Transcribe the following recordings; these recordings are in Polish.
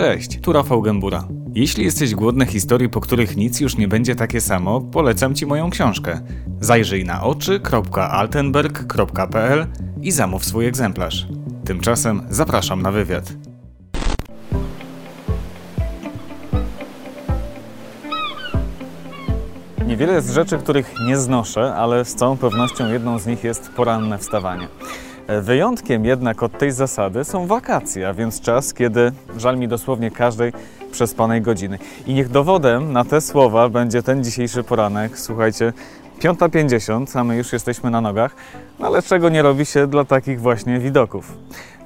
Cześć, tu Rafał Gębura. Jeśli jesteś głodny historii, po których nic już nie będzie takie samo, polecam Ci moją książkę. Zajrzyj na oczy.altenberg.pl i zamów swój egzemplarz. Tymczasem zapraszam na wywiad. Niewiele jest rzeczy, których nie znoszę, ale z całą pewnością jedną z nich jest poranne wstawanie. Wyjątkiem jednak od tej zasady są wakacje, a więc czas, kiedy żal mi dosłownie każdej przespanej godziny. I niech dowodem na te słowa będzie ten dzisiejszy poranek. Słuchajcie, 5.50, a my już jesteśmy na nogach, no ale czego nie robi się dla takich właśnie widoków.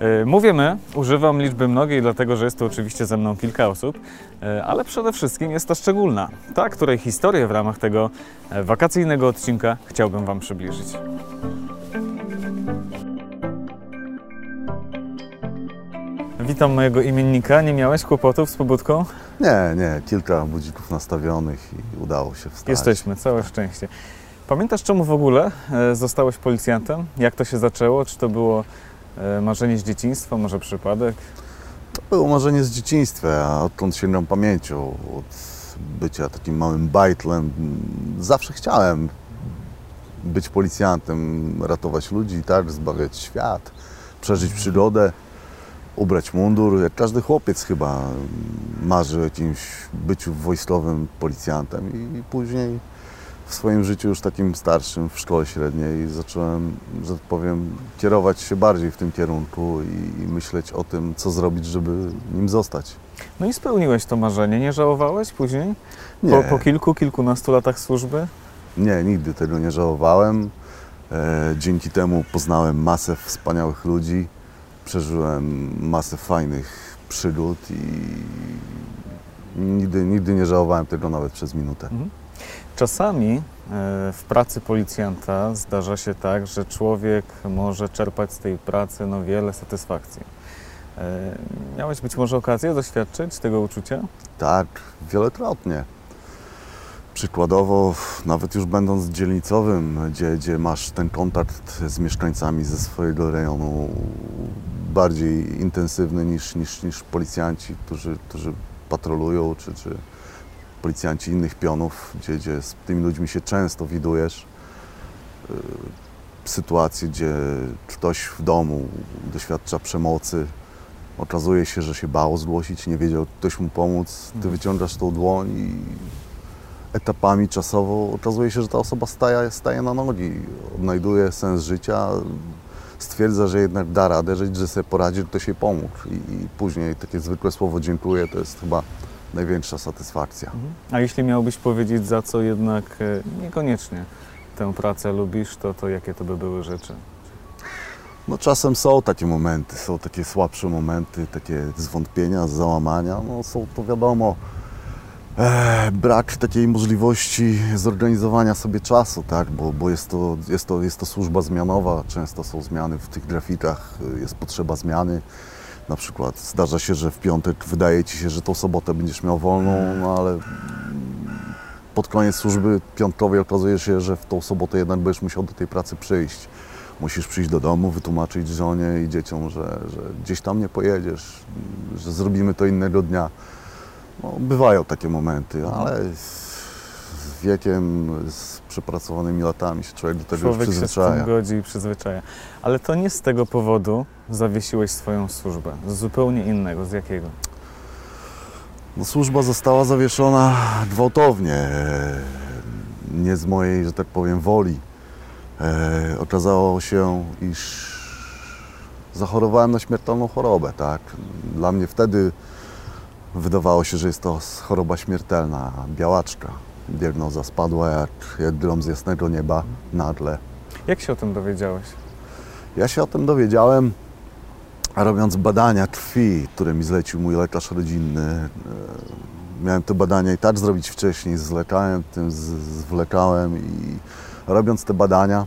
Yy, Mówię my, używam liczby mnogiej, dlatego że jest tu oczywiście ze mną kilka osób, yy, ale przede wszystkim jest ta szczególna, ta, której historię w ramach tego e, wakacyjnego odcinka chciałbym Wam przybliżyć. Witam mojego imiennika. Nie miałeś kłopotów z pobudką? Nie, nie, kilka budzików nastawionych i udało się wstać. Jesteśmy, całe szczęście. Pamiętasz, czemu w ogóle e, zostałeś policjantem? Jak to się zaczęło? Czy to było e, marzenie z dzieciństwa, może przypadek? To było marzenie z dzieciństwa, a odkąd sięgam pamięcią, od bycia takim małym bajtlem, zawsze chciałem być policjantem, ratować ludzi, tak, zbawiać świat, przeżyć przygodę, ubrać mundur. Jak każdy chłopiec chyba marzy o jakimś byciu wojskowym policjantem i, później w swoim życiu już takim starszym w szkole średniej zacząłem, że tak powiem, kierować się bardziej w tym kierunku i, i myśleć o tym, co zrobić, żeby nim zostać. No i spełniłeś to marzenie. Nie żałowałeś później? Po, Nie. po kilku, kilkunastu latach służby? Nie, nigdy tego nie żałowałem. E, dzięki temu poznałem masę wspaniałych ludzi, przeżyłem masę fajnych przygód i nigdy, nigdy nie żałowałem tego nawet przez minutę. Czasami e, w pracy policjanta zdarza się tak, że człowiek może czerpać z tej pracy no, wiele satysfakcji. E, Miałeś być może okazję doświadczyć tego uczucia? Tak, wielokrotnie. Przykładowo, nawet już będąc dzielnicowym, gdzie, gdzie masz ten kontakt z mieszkańcami ze swojego rejonu bardziej intensywny niż, niż, niż policjanci, którzy, którzy patrolują, czy, czy policjanci innych pionów, gdzie, gdzie z tymi ludźmi się często widujesz. Yy, Sytuacje, gdzie ktoś w domu doświadcza przemocy, okazuje się, że się bał zgłosić, nie wiedział ktoś mu pomóc, ty Mhm. wyciągasz tą dłoń i etapami czasowo okazuje się, że ta osoba staje, staje na nogi, odnajduje sens życia, stwierdza, że jednak da radę, że, że sobie poradzi, że ktoś jej pomógł i, i później takie zwykłe słowo dziękuję to jest chyba największa satysfakcja. A jeśli miałbyś powiedzieć, za co jednak e, niekoniecznie tę pracę lubisz, to, to jakie to by były rzeczy? No czasem są takie momenty, są takie słabsze momenty, takie zwątpienia, załamania. No są to wiadomo brak takiej możliwości zorganizowania sobie czasu, tak? bo, bo jest, to, jest, to, jest to służba zmianowa, często są zmiany w tych grafikach, y, jest potrzeba zmiany. Na przykład zdarza się, że w piątek wydaje Ci się, że tą sobotę będziesz miał wolną, no ale pod koniec służby piątkowej okazuje się, że w tą sobotę jednak będziesz musiał do tej pracy przyjść. Musisz przyjść do domu, wytłumaczyć żonie i dzieciom, że, że gdzieś tam nie pojedziesz, że zrobimy to innego dnia. No, bywają takie momenty, ale z wiekiem, z przepracowanymi latami się człowiek do tego już Człowiek się z tym przyzwyczaja. godzi i przyzwyczaja. Ale to nie z tego powodu zawiesiłeś swoją służbę. Z zupełnie innego. Z jakiego? No, służba została zawieszona gwałtownie, nie z mojej, że tak powiem, woli. E, okazało się, iż zachorowałem na śmiertelną chorobę, tak. Dla mnie wtedy wydawało się, że jest to choroba śmiertelna, białaczka. Diagnoza spadła jak, jak grom z jasnego nieba nagle. Jak się o tym dowiedziałeś? Ja się o tym dowiedziałem, robiąc badania krwi, które mi zlecił mój lekarz rodzinny. E, Miałem te badania i tak zrobić wcześniej, zwlekałem tym, zwlekałem i robiąc te badania,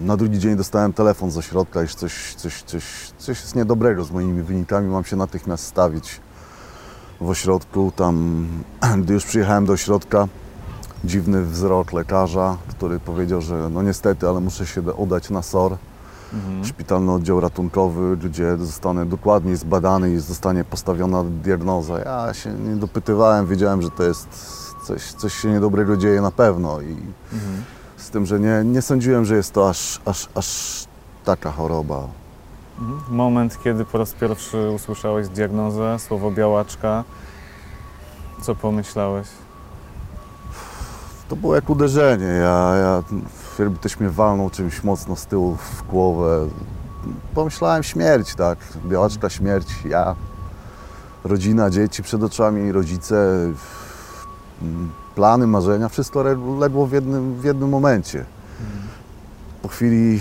na drugi dzień dostałem telefon z ośrodka, iż coś, coś, coś, coś jest niedobrego z moimi wynikami, mam się natychmiast stawić w ośrodku. Tam, gdy już przyjechałem do ośrodka, dziwny wzrok lekarza, który powiedział, że no niestety, ale muszę się udać na SOR. Mhm. szpitalny oddział ratunkowy, gdzie zostanę dokładnie zbadany i zostanie postawiona diagnoza. Ja się nie dopytywałem, wiedziałem, że to jest coś, coś się niedobrego dzieje na pewno i Mhm. Z tym, że nie, nie sądziłem, że jest to aż, aż, aż taka choroba. Moment, kiedy po raz pierwszy usłyszałeś diagnozę, słowo białaczka, co pomyślałeś? To było jak uderzenie. Ja, ja jakby ktoś mnie walnął czymś mocno z tyłu w głowę. Pomyślałem śmierć, tak. Białaczka, śmierć, ja. Rodzina, dzieci przed oczami, rodzice, plany, marzenia, wszystko legło w jednym, w jednym momencie. Po chwili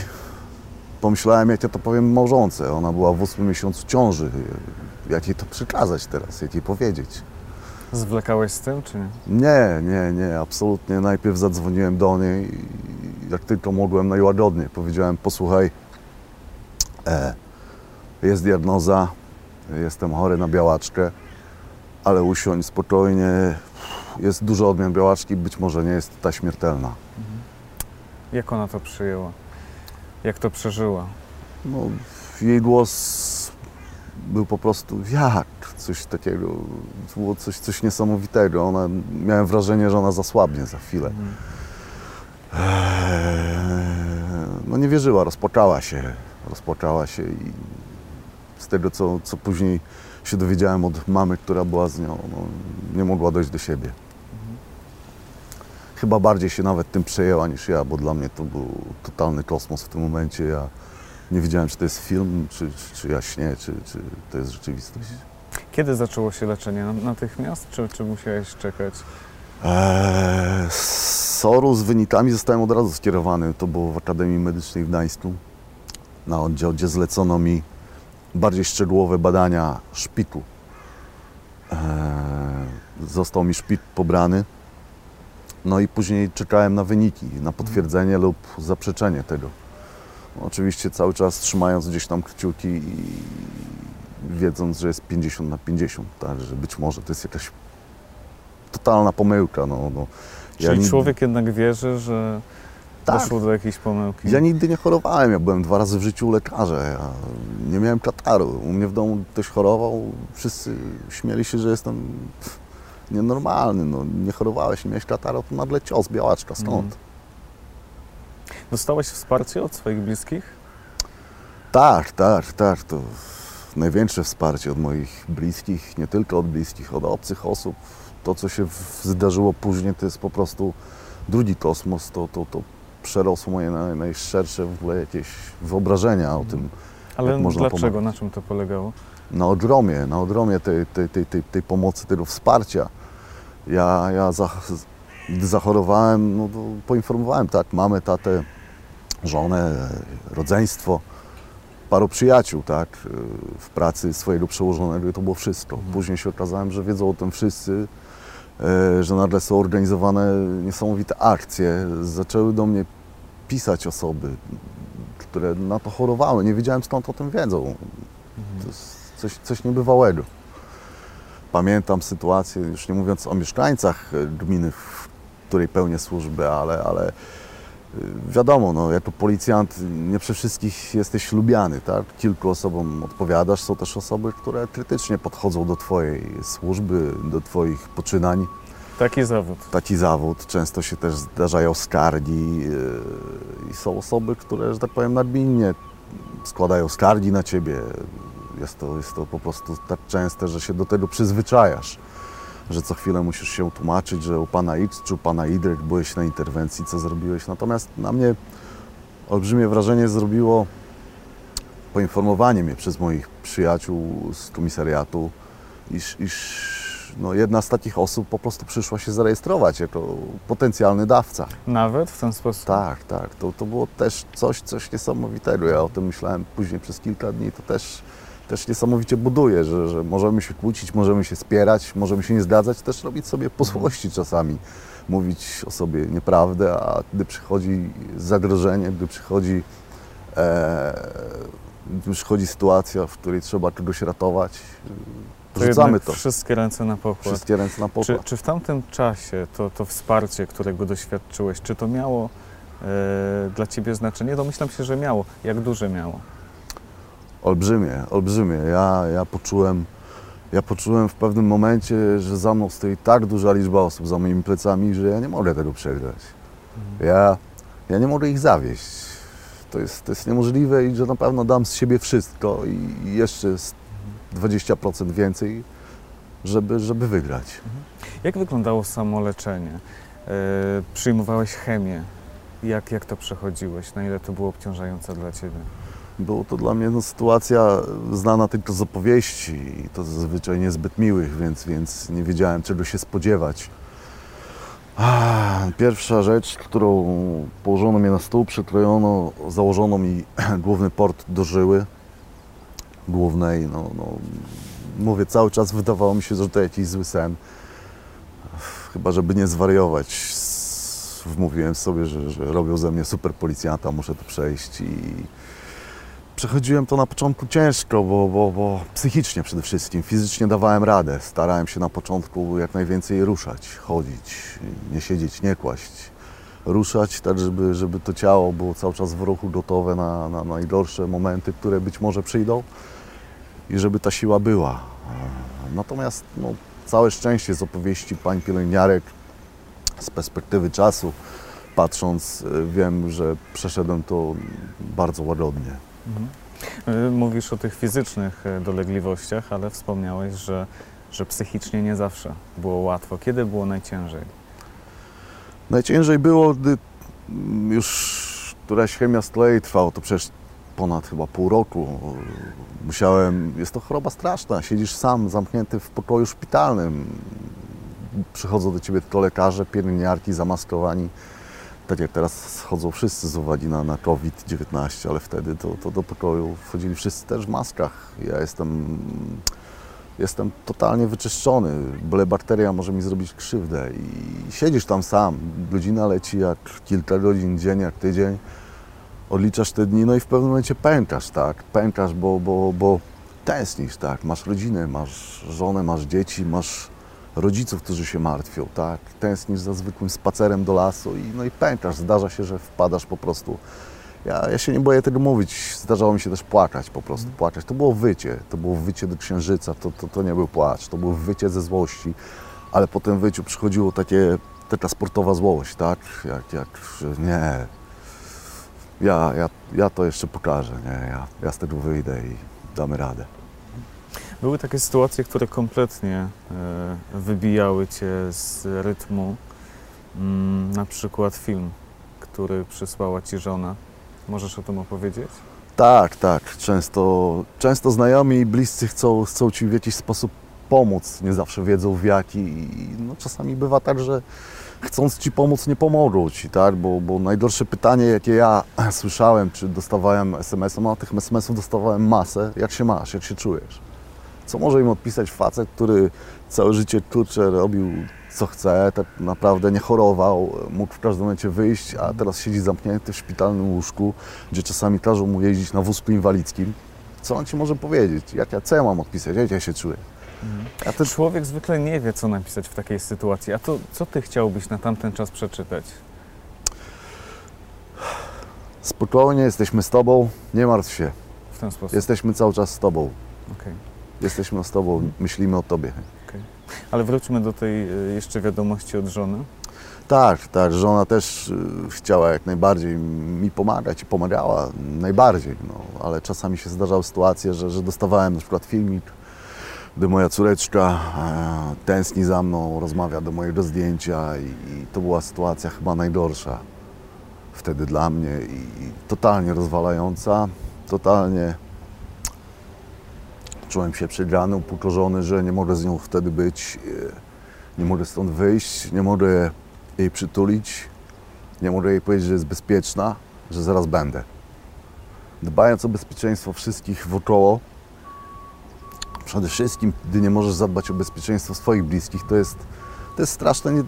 pomyślałem, jak ja to powiem małżonce. Ona była w ósmym miesiącu ciąży. Jak jej to przekazać teraz, jak jej powiedzieć. Zwlekałeś z tym, czy nie? Nie, nie, nie, absolutnie. Najpierw zadzwoniłem do niej i jak tylko mogłem najłagodniej powiedziałem, posłuchaj, e, jest diagnoza, jestem chory na białaczkę, ale usiądź spokojnie, jest dużo odmian białaczki, być może nie jest ta śmiertelna. Jak ona to przyjęła? Jak to przeżyła? No, jej głos był po prostu jak coś takiego, było coś, coś niesamowitego. Ona, miałem wrażenie, że ona zasłabnie za chwilę. Mhm. Eee, No nie wierzyła, rozpłakała się, rozpłakała się i z tego, co, co później się dowiedziałem od mamy, która była z nią, no, nie mogła dojść do siebie. Chyba bardziej się nawet tym przejęła niż ja, bo dla mnie to był totalny kosmos w tym momencie. Ja nie wiedziałem, czy to jest film, czy, czy, czy ja śnię, czy, czy to jest rzeczywistość. Kiedy zaczęło się leczenie? Natychmiast, czy, czy musiałeś czekać? Eee, SOR-u z wynikami zostałem od razu skierowany. To było w Akademii Medycznej w Gdańsku na oddział, gdzie zlecono mi bardziej szczegółowe badania szpiku. Eee, został mi szpik pobrany. No i później czekałem na wyniki, na potwierdzenie lub zaprzeczenie tego. Oczywiście cały czas trzymając gdzieś tam kciuki i wiedząc, że jest 50 na 50, tak, że być może to jest jakaś totalna pomyłka. No, no. Czyli nigdy- człowiek jednak wierzy, że Tak. doszło do jakiejś pomyłki? Ja nigdy nie chorowałem, ja byłem dwa razy w życiu u lekarza, ja nie miałem kataru. U mnie w domu ktoś chorował, wszyscy śmieli się, że jestem nienormalny, no, nie chorowałeś, miałeś kataru, to nagle cios, białaczka, stąd. Mhm. Dostałeś wsparcie od swoich bliskich? Tak, tak, tak, to największe wsparcie od moich bliskich, nie tylko od bliskich, od obcych osób. To, co się zdarzyło później, to jest po prostu drugi kosmos, to, to, to przerosło moje naj, najszersze w ogóle jakieś wyobrażenia o tym, Ale dlaczego? pomagać? Na czym to polegało? Na ogromie, na ogromie tej, tej, tej, tej, tej pomocy, tego wsparcia. Ja, ja za, gdy zachorowałem, no poinformowałem tak, mamę, tatę, żonę, rodzeństwo, paru przyjaciół, tak, w pracy swojego przełożonego i to było wszystko. Później się okazałem, że wiedzą o tym wszyscy, e, że nagle są organizowane niesamowite akcje. Zaczęły do mnie pisać osoby, które na to chorowały. Nie wiedziałem skąd o tym wiedzą. To jest coś, coś niebywałego. Pamiętam sytuację, już nie mówiąc o mieszkańcach gminy, w której pełnię służbę, ale, ale y, wiadomo, no, jako policjant nie przez wszystkich jesteś lubiany, tak? Kilku osobom odpowiadasz, są też osoby, które krytycznie podchodzą do Twojej służby, do Twoich poczynań. Taki zawód. Taki zawód, często się też zdarzają skargi yy, i są osoby, które, że tak powiem, nadminnie składają skargi na Ciebie. Jest to, jest to po prostu tak częste, że się do tego przyzwyczajasz, że co chwilę musisz się tłumaczyć, że u Pana X czy u Pana Y byłeś na interwencji, co zrobiłeś. Natomiast na mnie olbrzymie wrażenie zrobiło poinformowanie mnie przez moich przyjaciół z komisariatu, iż, iż no, jedna z takich osób po prostu przyszła się zarejestrować jako potencjalny dawca. Nawet w ten sposób? Tak, tak. To, to było też coś, coś niesamowitego. Ja o tym myślałem później przez kilka dni. To też, też niesamowicie buduje, że, że możemy się kłócić, możemy się spierać, możemy się nie zgadzać, też robić sobie po złości czasami. Mówić o sobie nieprawdę, a gdy przychodzi zagrożenie, gdy przychodzi, e, gdy przychodzi sytuacja, w której trzeba kogoś ratować, To rzucamy to. Wszystkie ręce na pokład. Wszystkie ręce na Czy, pokład. czy w tamtym czasie to, to wsparcie, którego doświadczyłeś, czy to miało e, dla Ciebie znaczenie? Domyślam się, że miało. Jak duże miało? Olbrzymie, olbrzymie. Ja, ja, poczułem, ja poczułem w pewnym momencie, że za mną stoi tak duża liczba osób za moimi plecami, że ja nie mogę tego przegrać. Ja, ja nie mogę ich zawieść. To jest, to jest niemożliwe i że na pewno dam z siebie wszystko i jeszcze z 20% więcej, żeby, żeby wygrać. Jak wyglądało samo leczenie? E, przyjmowałeś chemię. Jak, jak to przechodziłeś? Na ile to było obciążające dla Ciebie? Było to dla mnie no, sytuacja znana tylko z opowieści i to zazwyczaj niezbyt miłych, więc, więc nie wiedziałem czego się spodziewać. Pierwsza rzecz, którą położono mnie na stół, przykrojono, założono mi główny port do żyły głównej. No, no, mówię, cały czas wydawało mi się, że to jakiś zły sen. Chyba, żeby nie zwariować, wmówiłem sobie, że, że robią ze mnie super policjanta, muszę to przejść i przechodziłem to na początku ciężko, bo, bo, bo psychicznie przede wszystkim, fizycznie dawałem radę. Starałem się na początku jak najwięcej ruszać, chodzić, nie siedzieć, nie kłaść. Ruszać tak, żeby, żeby to ciało było cały czas w ruchu, gotowe na, na najgorsze momenty, które być może przyjdą i żeby ta siła była. Natomiast no, całe szczęście z opowieści pań pielęgniarek, z perspektywy czasu, patrząc, y, wiem, że przeszedłem to bardzo łagodnie. E, Mówisz o tych fizycznych e, dolegliwościach, ale wspomniałeś, że, że psychicznie nie zawsze było łatwo. Kiedy było najciężej? Najciężej było, gdy mm, już któraś chemia z kolei trwało, to przecież ponad chyba pół roku. Musiałem, jest to choroba straszna, siedzisz sam, zamknięty w pokoju szpitalnym. Przychodzą do ciebie tylko lekarze, pielęgniarki zamaskowani. Tak jak teraz schodzą wszyscy z uwagi na, na COVID-19, ale wtedy to, to do pokoju wchodzili wszyscy też w maskach. Ja jestem, jestem totalnie wyczyszczony, byle bakteria może mi zrobić krzywdę i siedzisz tam sam, godzina leci jak kilka godzin, dzień jak tydzień, odliczasz te dni, no i w pewnym momencie pękasz, tak, pękasz, bo, bo, bo tęsknisz, tak, masz rodzinę, masz żonę, masz dzieci, masz rodziców, którzy się martwią, tak, tęsknisz za zwykłym spacerem do lasu i, no i pękasz, zdarza się, że wpadasz po prostu ja, ja się nie boję tego mówić. Zdarzało mi się też płakać po prostu, płakać. To było wycie, to było wycie do księżyca, to, to, to nie był płacz, to było wycie ze złości, ale po tym wyciu przychodziło takie, taka sportowa złość, tak? Jak, jak że nie, ja, ja, ja to jeszcze pokażę, nie? Ja, ja z tego wyjdę i damy radę. Były takie sytuacje, które kompletnie e, wybijały Cię z rytmu. Mm, na przykład film, który przysłała Ci żona. Możesz o tym opowiedzieć? Tak, tak. Często, często znajomi i bliscy chcą, chcą Ci w jakiś sposób pomóc, nie zawsze wiedzą w jaki i no, czasami bywa tak, że chcąc Ci pomóc nie pomogą Ci, tak? Bo, bo najgorsze pytanie, jakie ja słyszałem, czy dostawałem SMS-em, no tych SMS-ów dostawałem masę, jak się masz, jak się czujesz? Co może im odpisać facet, który całe życie kurczę robił co chce, tak naprawdę nie chorował, mógł w każdym momencie wyjść, a teraz siedzi zamknięty w szpitalnym łóżku, gdzie czasami każą mu jeździć na wózku inwalidzkim. Co on Ci może powiedzieć? Jak ja, co ja mam odpisać? Jak ja się czuję? Ja też Człowiek zwykle nie wie, co napisać w takiej sytuacji. A to co Ty chciałbyś na tamten czas przeczytać? spokojnie, jesteśmy z Tobą, nie martw się. W ten sposób. Jesteśmy cały czas z Tobą. Okej. Jesteśmy z Tobą, myślimy o Tobie. Ale wróćmy do tej e, jeszcze wiadomości od żony. Tak, tak, żona też y, chciała jak najbardziej mi pomagać i pomagała najbardziej, no, ale czasami się zdarzały sytuacje, że, że dostawałem na przykład filmik, gdy moja córeczka e, tęskni za mną, rozmawia do mojego zdjęcia i, i to była sytuacja chyba najgorsza wtedy dla mnie i, i totalnie rozwalająca, totalnie czułem się przegrany, upokorzony, że nie mogę z nią wtedy być, e, nie mogę stąd wyjść, nie mogę jej przytulić, nie mogę jej powiedzieć, że jest bezpieczna, że zaraz będę. Dbając o bezpieczeństwo wszystkich wokoło, przede wszystkim, gdy nie możesz zadbać o bezpieczeństwo swoich bliskich, to jest, to jest straszne nie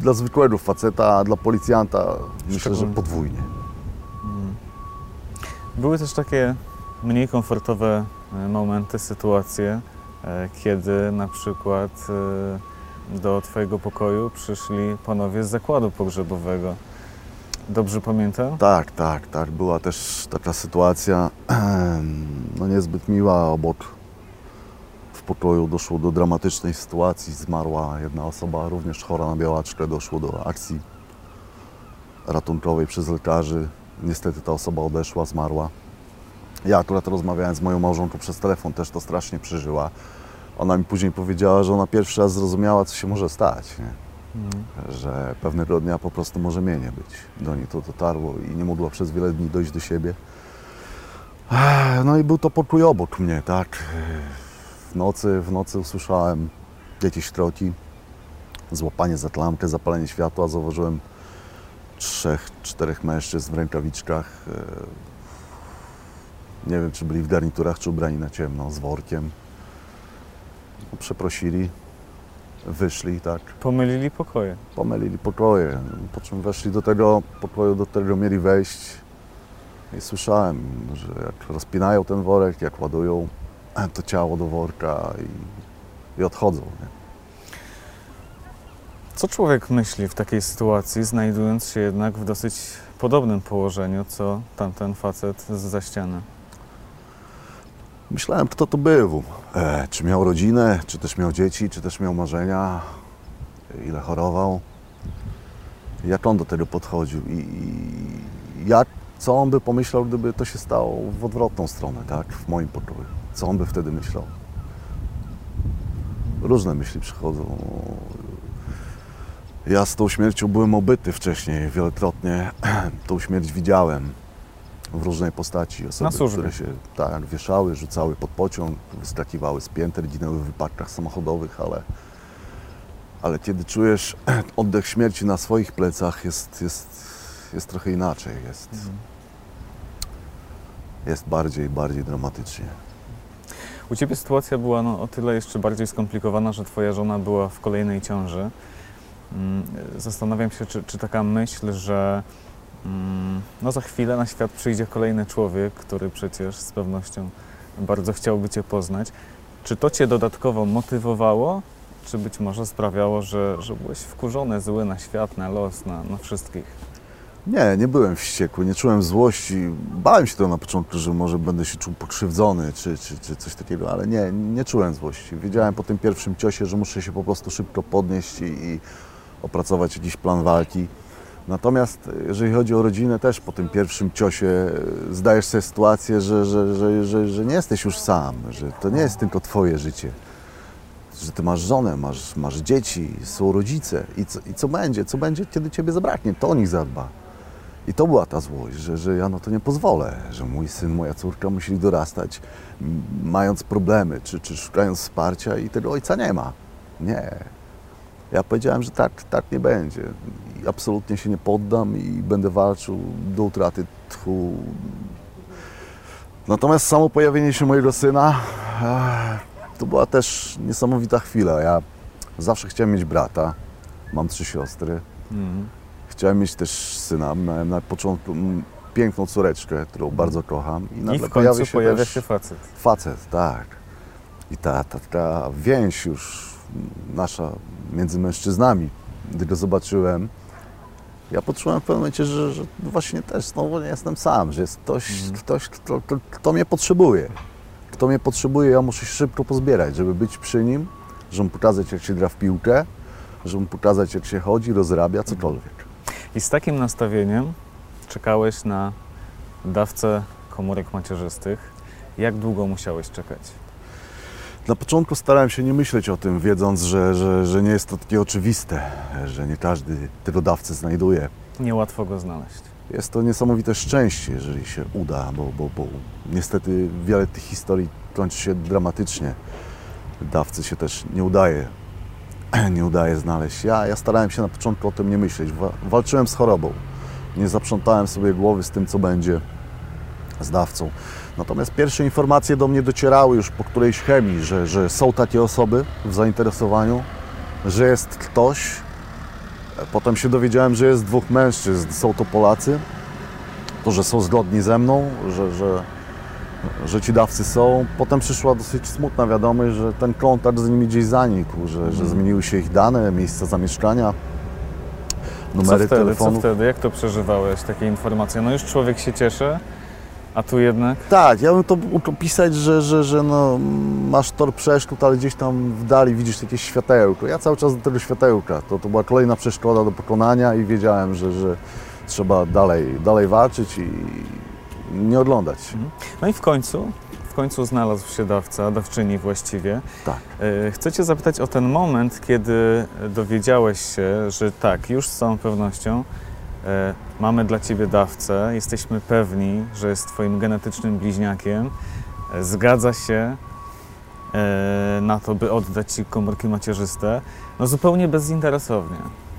dla zwykłego faceta, a dla policjanta myślę, że podwójnie. Były też takie mniej komfortowe momenty, sytuacje, e, kiedy na przykład e, do Twojego pokoju przyszli panowie z zakładu pogrzebowego. Dobrze pamiętam? Tak, tak, tak. Była też taka sytuacja, no niezbyt miła. Obok w pokoju doszło do dramatycznej sytuacji. Zmarła jedna osoba, również chora na białaczkę. Doszło do akcji ratunkowej przez lekarzy. Niestety ta osoba odeszła, zmarła. Ja akurat rozmawiałem z moją małżonką przez telefon, też to strasznie przeżyła. Ona mi później powiedziała, że ona pierwszy raz zrozumiała, co się może stać. Mm. że pewnego dnia po prostu może mnie nie być. Do niej to dotarło i nie mogła przez wiele dni dojść do siebie. No i był to pokój obok mnie, tak. W nocy, w nocy usłyszałem jakieś kroki, złapanie za klamkę, zapalenie światła. Zauważyłem trzech, czterech mężczyzn w rękawiczkach. Nie wiem, czy byli w garniturach, czy ubrani na ciemno, z workiem. Przeprosili, wyszli, tak Pomylili pokoje. pomylili pokoje, po czym weszli do tego pokoju, do którego mieli wejść i słyszałem, że jak rozpinają ten worek, jak ładują to ciało do worka i, i odchodzą. Nie? Co człowiek myśli w takiej sytuacji, znajdując się jednak w dosyć podobnym położeniu, co tamten facet za ściany? Myślałem, kto to był, e, czy miał rodzinę, czy też miał dzieci, czy też miał marzenia, ile chorował, jak on do tego podchodził i, i jak, co on by pomyślał, gdyby to się stało w odwrotną stronę, tak, w moim pokoju. Co on by wtedy myślał? Różne myśli przychodzą. Ja z tą śmiercią byłem obyty wcześniej wielokrotnie. Tą śmierć widziałem w różnej postaci. Osoby, służbie. które się tak, wieszały, rzucały pod pociąg, wyskakiwały z pięter, ginęły w wypadkach samochodowych, ale, ale kiedy czujesz oddech śmierci na swoich plecach, jest, jest, jest trochę inaczej. Jest, jest bardziej, bardziej dramatycznie. U Ciebie sytuacja była no, o tyle jeszcze bardziej skomplikowana, że Twoja żona była w kolejnej ciąży. Mm, Zastanawiam się, czy, czy taka myśl, że no za chwilę na świat przyjdzie kolejny człowiek, który przecież z pewnością bardzo chciałby Cię poznać. Czy to Cię dodatkowo motywowało, czy być może sprawiało, że, że byłeś wkurzony, zły na świat, na los, na, na wszystkich? Nie, nie byłem wściekły, nie czułem złości. Bałem się to na początku, że może będę się czuł pokrzywdzony czy, czy, czy coś takiego, ale nie, nie czułem złości. Wiedziałem po tym pierwszym ciosie, że muszę się po prostu szybko podnieść i, i opracować jakiś plan walki. Natomiast jeżeli chodzi o rodzinę, też po tym pierwszym ciosie e, zdajesz sobie sytuację, że, że, że, że, że nie jesteś już sam, że to nie jest tylko twoje życie. Że ty masz żonę, masz, masz dzieci, są rodzice i co, i co będzie? Co będzie, kiedy ciebie zabraknie? To o nich zadba. I to była ta złość, że, że ja na to nie pozwolę, że mój syn, moja córka musieli dorastać mając problemy, czy, czy szukając wsparcia i tego ojca nie ma. Nie. Ja powiedziałem, że tak, tak nie będzie. I absolutnie się nie poddam i będę walczył do utraty tchu. Natomiast samo pojawienie się mojego syna eh, to była też niesamowita chwila. Ja zawsze chciałem mieć brata, mam trzy siostry. Mm. Chciałem mieć też syna. Miałem na początku mm, piękną córeczkę, którą bardzo kocham. I nagle w końcu pojawia też się facet. facet, tak. I ta, ta, ta więź już nasza między mężczyznami, gdy go zobaczyłem, ja poczułem w pewnym momencie, że, że właśnie też znowu nie jestem sam, że jest ktoś, Mhm. ktoś kto, kto, kto mnie potrzebuje. Kto mnie potrzebuje, ja muszę się szybko pozbierać, żeby być przy nim, żeby mu pokazać, jak się gra w piłkę, żeby mu pokazać, jak się chodzi, rozrabia, cokolwiek. I z takim nastawieniem czekałeś na dawcę komórek macierzystych. Jak długo musiałeś czekać? Na początku starałem się nie myśleć o tym, wiedząc, że, że, że nie jest to takie oczywiste, że nie każdy tego dawcę znajduje. Niełatwo go znaleźć. Jest to niesamowite szczęście, jeżeli się uda, bo, bo, bo niestety wiele tych historii kończy się dramatycznie. Dawcy się też nie udaje, nie udaje znaleźć. Ja, ja starałem się na początku o tym nie myśleć. Wa- Walczyłem z chorobą. Nie zaprzątałem sobie głowy z tym, co będzie z dawcą. Natomiast pierwsze informacje do mnie docierały już po którejś chemii, że, że są takie osoby w zainteresowaniu, że jest ktoś, Potem się dowiedziałem, że jest dwóch mężczyzn, są to Polacy. To, że są zgodni ze mną, że, że, że ci dawcy są. Potem przyszła dosyć smutna wiadomość, że ten kontakt z nimi gdzieś zanikł, że, że zmieniły się ich dane, miejsca zamieszkania. numery co wtedy, telefonów. Co wtedy? Jak to przeżywałeś, takie informacje? No już człowiek się cieszy, a tu jednak... Tak, ja bym to opisać, że, że, że no, masz tor przeszkód, ale gdzieś tam w dali widzisz jakieś światełko. Ja cały czas do tego światełka. To, to była kolejna przeszkoda do pokonania i wiedziałem, że, że trzeba dalej, dalej walczyć i nie oglądać. No i w końcu, w końcu znalazł się dawca, dawczyni właściwie. Tak. E, Chcę Cię zapytać o ten moment, kiedy dowiedziałeś się, że tak, już z całą pewnością mamy dla Ciebie dawcę, jesteśmy pewni, że jest Twoim genetycznym bliźniakiem, e, zgadza się e, na to, by oddać Ci komórki macierzyste, no zupełnie bezinteresownie.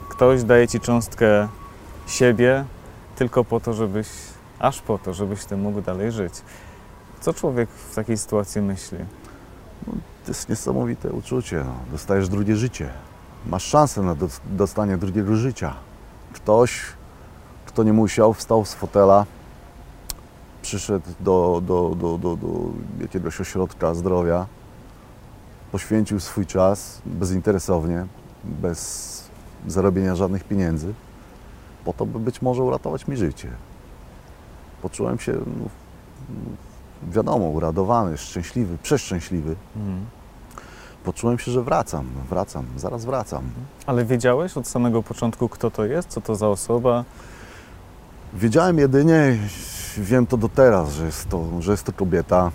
Ktoś daje Ci cząstkę siebie tylko po to, żebyś, aż po to, żebyś Ty mógł dalej żyć. Co człowiek w takiej sytuacji myśli? To jest niesamowite uczucie. No. Dostajesz drugie życie. Masz szansę na dos- dostanie drugiego życia. Ktoś, kto nie musiał, wstał z fotela, przyszedł do, do, do, do, do jakiegoś ośrodka zdrowia, poświęcił swój czas bezinteresownie, bez zarobienia żadnych pieniędzy, po to, by być może uratować mi życie. Poczułem się, no, wiadomo, uradowany, szczęśliwy, przeszczęśliwy. Mhm. Poczułem się, że wracam, wracam, zaraz wracam. Ale wiedziałeś od samego początku, kto to jest, co to za osoba? Wiedziałem jedynie, wiem to do teraz, że jest to, że jest to kobieta,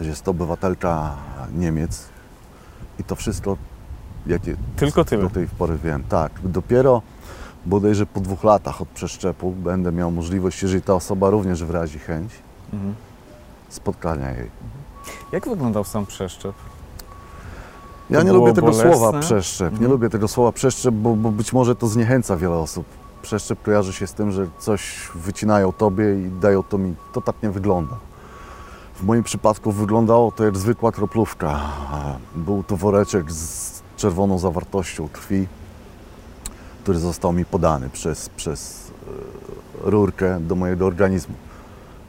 że jest to obywatelka Niemiec i to wszystko, jakie Tylko tyle. do tej pory wiem. Tak, dopiero bodajże po dwóch latach od przeszczepu będę miał możliwość, jeżeli ta osoba również wyrazi chęć, Mhm. spotkania jej. Jak wyglądał sam przeszczep? Ja nie było lubię tego bolesne? słowa przeszczep. Nie Mhm. lubię tego słowa przeszczep, bo być może to zniechęca wiele osób. Przeszczep kojarzy się z tym, że coś wycinają tobie i dają to mi. To tak nie wygląda. W moim przypadku wyglądało to jak zwykła kroplówka. Był to woreczek z czerwoną zawartością krwi, który został mi podany przez, przez e, rurkę do mojego organizmu.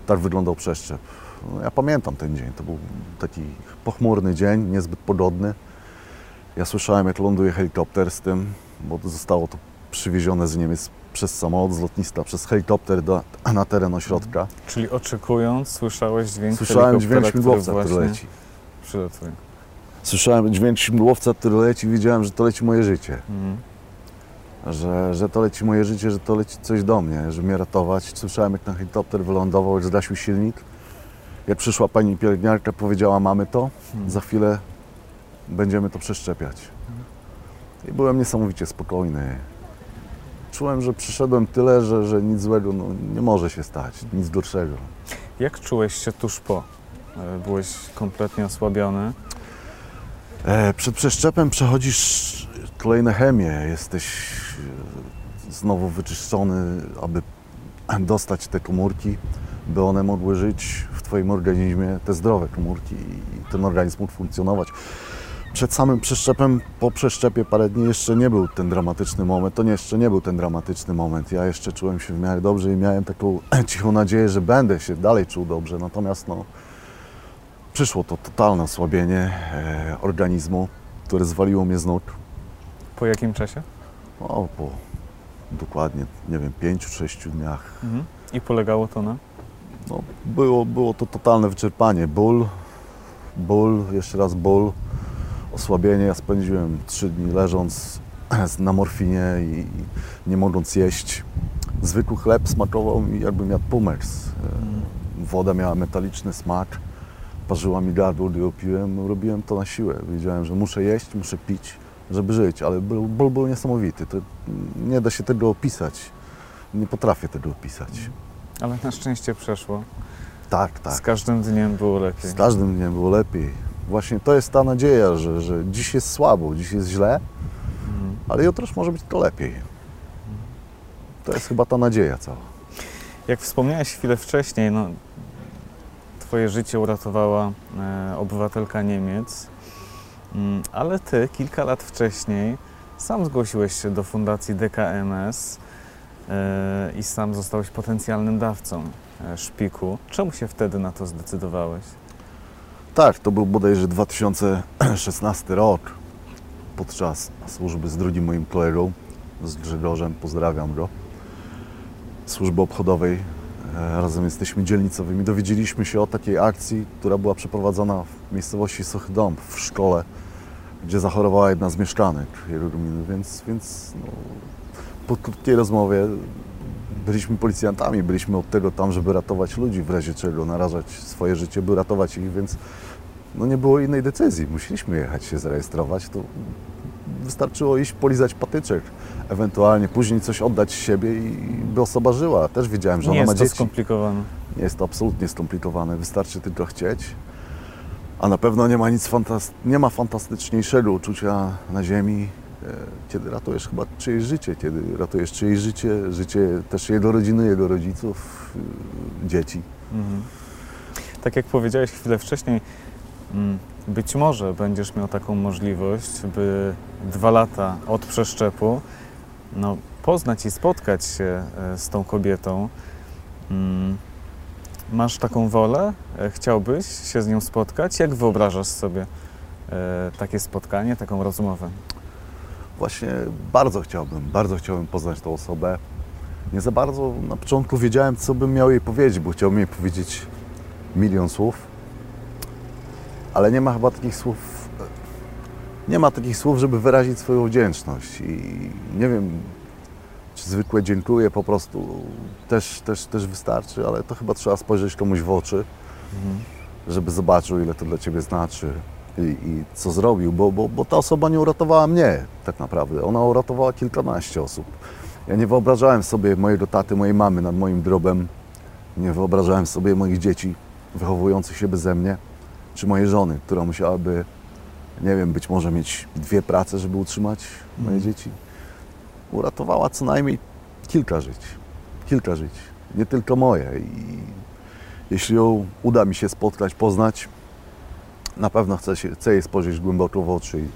Tak wyglądał przeszczep. No, ja pamiętam ten dzień. To był taki pochmurny dzień, niezbyt pogodny. Ja słyszałem, jak ląduje helikopter z tym, bo zostało to przywiezione z Niemiec przez samolot z lotniska, przez helikopter do, na teren ośrodka. Czyli oczekując, słyszałeś dźwięk Słyszałem dźwięk śmigłowca, który który leci. Przylatuje. Słyszałem dźwięk śmigłowca, który leci i wiedziałem, że to leci moje życie. Mhm. Że, że to leci moje życie, że to leci coś do mnie, żeby mnie ratować. Słyszałem, jak ten helikopter wylądował, jak zgasił silnik. Jak przyszła pani pielęgniarka, powiedziała, mamy to, Mhm. za chwilę będziemy to przeszczepiać. I byłem niesamowicie spokojny. Czułem, że przyszedłem tyle, że, że nic złego no, nie może się stać, nic gorszego. Jak czułeś się tuż po? E, Byłeś kompletnie osłabiony. E, przed przeszczepem przechodzisz kolejne chemie, jesteś e, znowu wyczyszczony, aby dostać te komórki, by one mogły żyć w Twoim organizmie, te zdrowe komórki i ten organizm mógł funkcjonować. Przed samym przeszczepem, po przeszczepie parę dni jeszcze nie był ten dramatyczny moment, to nie, jeszcze nie był ten dramatyczny moment. Ja jeszcze czułem się w miarę dobrze i miałem taką cichą nadzieję, że będę się dalej czuł dobrze, natomiast no, przyszło to totalne osłabienie e, organizmu, które zwaliło mnie z nóg. Po jakim czasie? O, po dokładnie, nie wiem, pięciu, sześciu dniach. Mhm. I polegało to na? No, było, było to totalne wyczerpanie. Ból, ból, jeszcze raz ból, osłabienie. Ja spędziłem trzy dni leżąc na morfinie i, nie mogąc jeść. Zwykły chleb smakował mi jakbym jadł pumeks. E, Woda miała metaliczny smak, parzyła mi gardło, gdy ją piłem. Robiłem to na siłę. Wiedziałem, że muszę jeść, muszę pić, żeby żyć, ale ból, ból był niesamowity. To nie da się tego opisać. Nie potrafię tego opisać. Ale na szczęście przeszło. Tak, tak. Z każdym dniem było lepiej. Z każdym dniem było lepiej. Właśnie to jest ta nadzieja, że, że dziś jest słabo, dziś jest źle, Mhm. ale jutro już może być to lepiej. To jest chyba ta nadzieja cała. Jak wspomniałeś chwilę wcześniej, no, twoje życie uratowała e, obywatelka Niemiec, Mm, ale ty kilka lat wcześniej sam zgłosiłeś się do fundacji DKMS e, i sam zostałeś potencjalnym dawcą e, szpiku. Czemu się wtedy na to zdecydowałeś? Tak, to był bodajże 2016 rok. Podczas służby z drugim moim kolegą z Grzegorzem, pozdrawiam go, służby obchodowej. E, Razem jesteśmy dzielnicowymi. Dowiedzieliśmy się o takiej akcji, która była przeprowadzona w miejscowości Sochdąb, w szkole, gdzie zachorowała jedna z mieszkanek jego więc, więc no, po krótkiej rozmowie byliśmy policjantami, byliśmy od tego tam, żeby ratować ludzi w razie czego, narażać swoje życie, by ratować ich, więc no nie było innej decyzji. Musieliśmy jechać się zarejestrować. To wystarczyło iść polizać patyczek, ewentualnie później coś oddać z siebie i by osoba żyła. Też wiedziałem, że Nie ona ma jest to dzieci. skomplikowane. Nie jest to absolutnie skomplikowane, wystarczy tylko chcieć. A na pewno nie ma nic fantas- nie ma fantastyczniejszego uczucia na ziemi, e, kiedy ratujesz chyba czyjeś życie, kiedy ratujesz czyjeś życie, życie też jego rodziny, jego rodziców, y, dzieci. Mhm. Tak jak powiedziałeś chwilę wcześniej, być może będziesz miał taką możliwość, by dwa lata od przeszczepu no, poznać i spotkać się e, z tą kobietą. Mm, Masz taką wolę? E, Chciałbyś się z nią spotkać? Jak wyobrażasz sobie e, takie spotkanie, taką rozmowę? Właśnie bardzo chciałbym, bardzo chciałbym poznać tą osobę. Nie za bardzo na początku wiedziałem, co bym miał jej powiedzieć, bo chciałbym jej powiedzieć milion słów, ale nie ma chyba takich słów, nie ma takich słów, żeby wyrazić swoją wdzięczność i nie wiem, czy zwykłe dziękuję po prostu też, też, też wystarczy, ale to chyba trzeba spojrzeć komuś w oczy, Mhm. żeby zobaczył, ile to dla Ciebie znaczy i, i co zrobił, bo, bo, bo ta osoba nie uratowała mnie tak naprawdę. Ona uratowała kilkanaście osób. Ja nie wyobrażałem sobie mojego taty, mojej mamy nad moim grobem. Nie wyobrażałem sobie moich dzieci wychowujących się beze mnie, czy mojej żony, która musiałaby, nie wiem, być może mieć dwie prace, żeby utrzymać moje Mhm. dzieci. Uratowała co najmniej kilka żyć. Kilka żyć. Nie tylko moje. I jeśli ją uda mi się spotkać, poznać, na pewno chcę, się, chcę jej spojrzeć głęboko w oczy i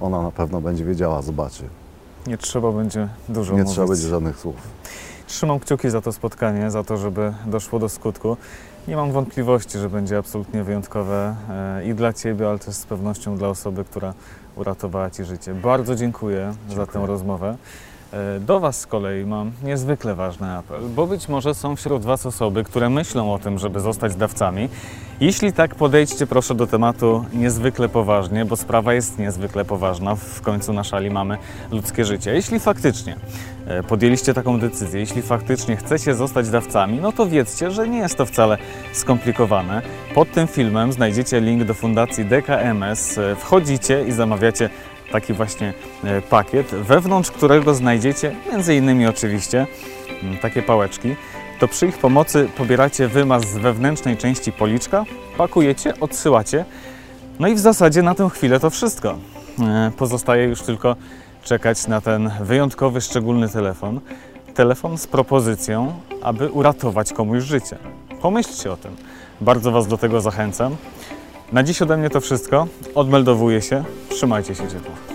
ona na pewno będzie wiedziała, zobaczy. Nie trzeba będzie dużo Nie mówić. trzeba będzie żadnych słów. Trzymam kciuki za to spotkanie, za to, żeby doszło do skutku. Nie mam wątpliwości, że będzie absolutnie wyjątkowe e, i dla Ciebie, ale też z pewnością dla osoby, która uratowała Ci życie. Bardzo dziękuję, za tę Dziękuję. rozmowę. E, Do Was z kolei mam niezwykle ważny apel, bo być może są wśród Was osoby, które myślą o tym, żeby zostać dawcami. Jeśli tak, podejdźcie proszę do tematu niezwykle poważnie, bo sprawa jest niezwykle poważna. W końcu na szali mamy ludzkie życie. Jeśli faktycznie e, podjęliście taką decyzję, jeśli faktycznie chcecie zostać dawcami, no to wiedzcie, że nie jest to wcale skomplikowane. Pod tym filmem znajdziecie link do fundacji DKMS. E, Wchodzicie i zamawiacie taki właśnie e, pakiet, wewnątrz którego znajdziecie, między innymi oczywiście, mm, takie pałeczki. To przy ich pomocy pobieracie wymaz z wewnętrznej części policzka, pakujecie, odsyłacie. No i w zasadzie na tę chwilę to wszystko. E, Pozostaje już tylko czekać na ten wyjątkowy, szczególny telefon. Telefon z propozycją, aby uratować komuś życie. Pomyślcie o tym. Bardzo Was do tego zachęcam. Na dziś ode mnie to wszystko. Odmeldowuję się. Trzymajcie się ciepło.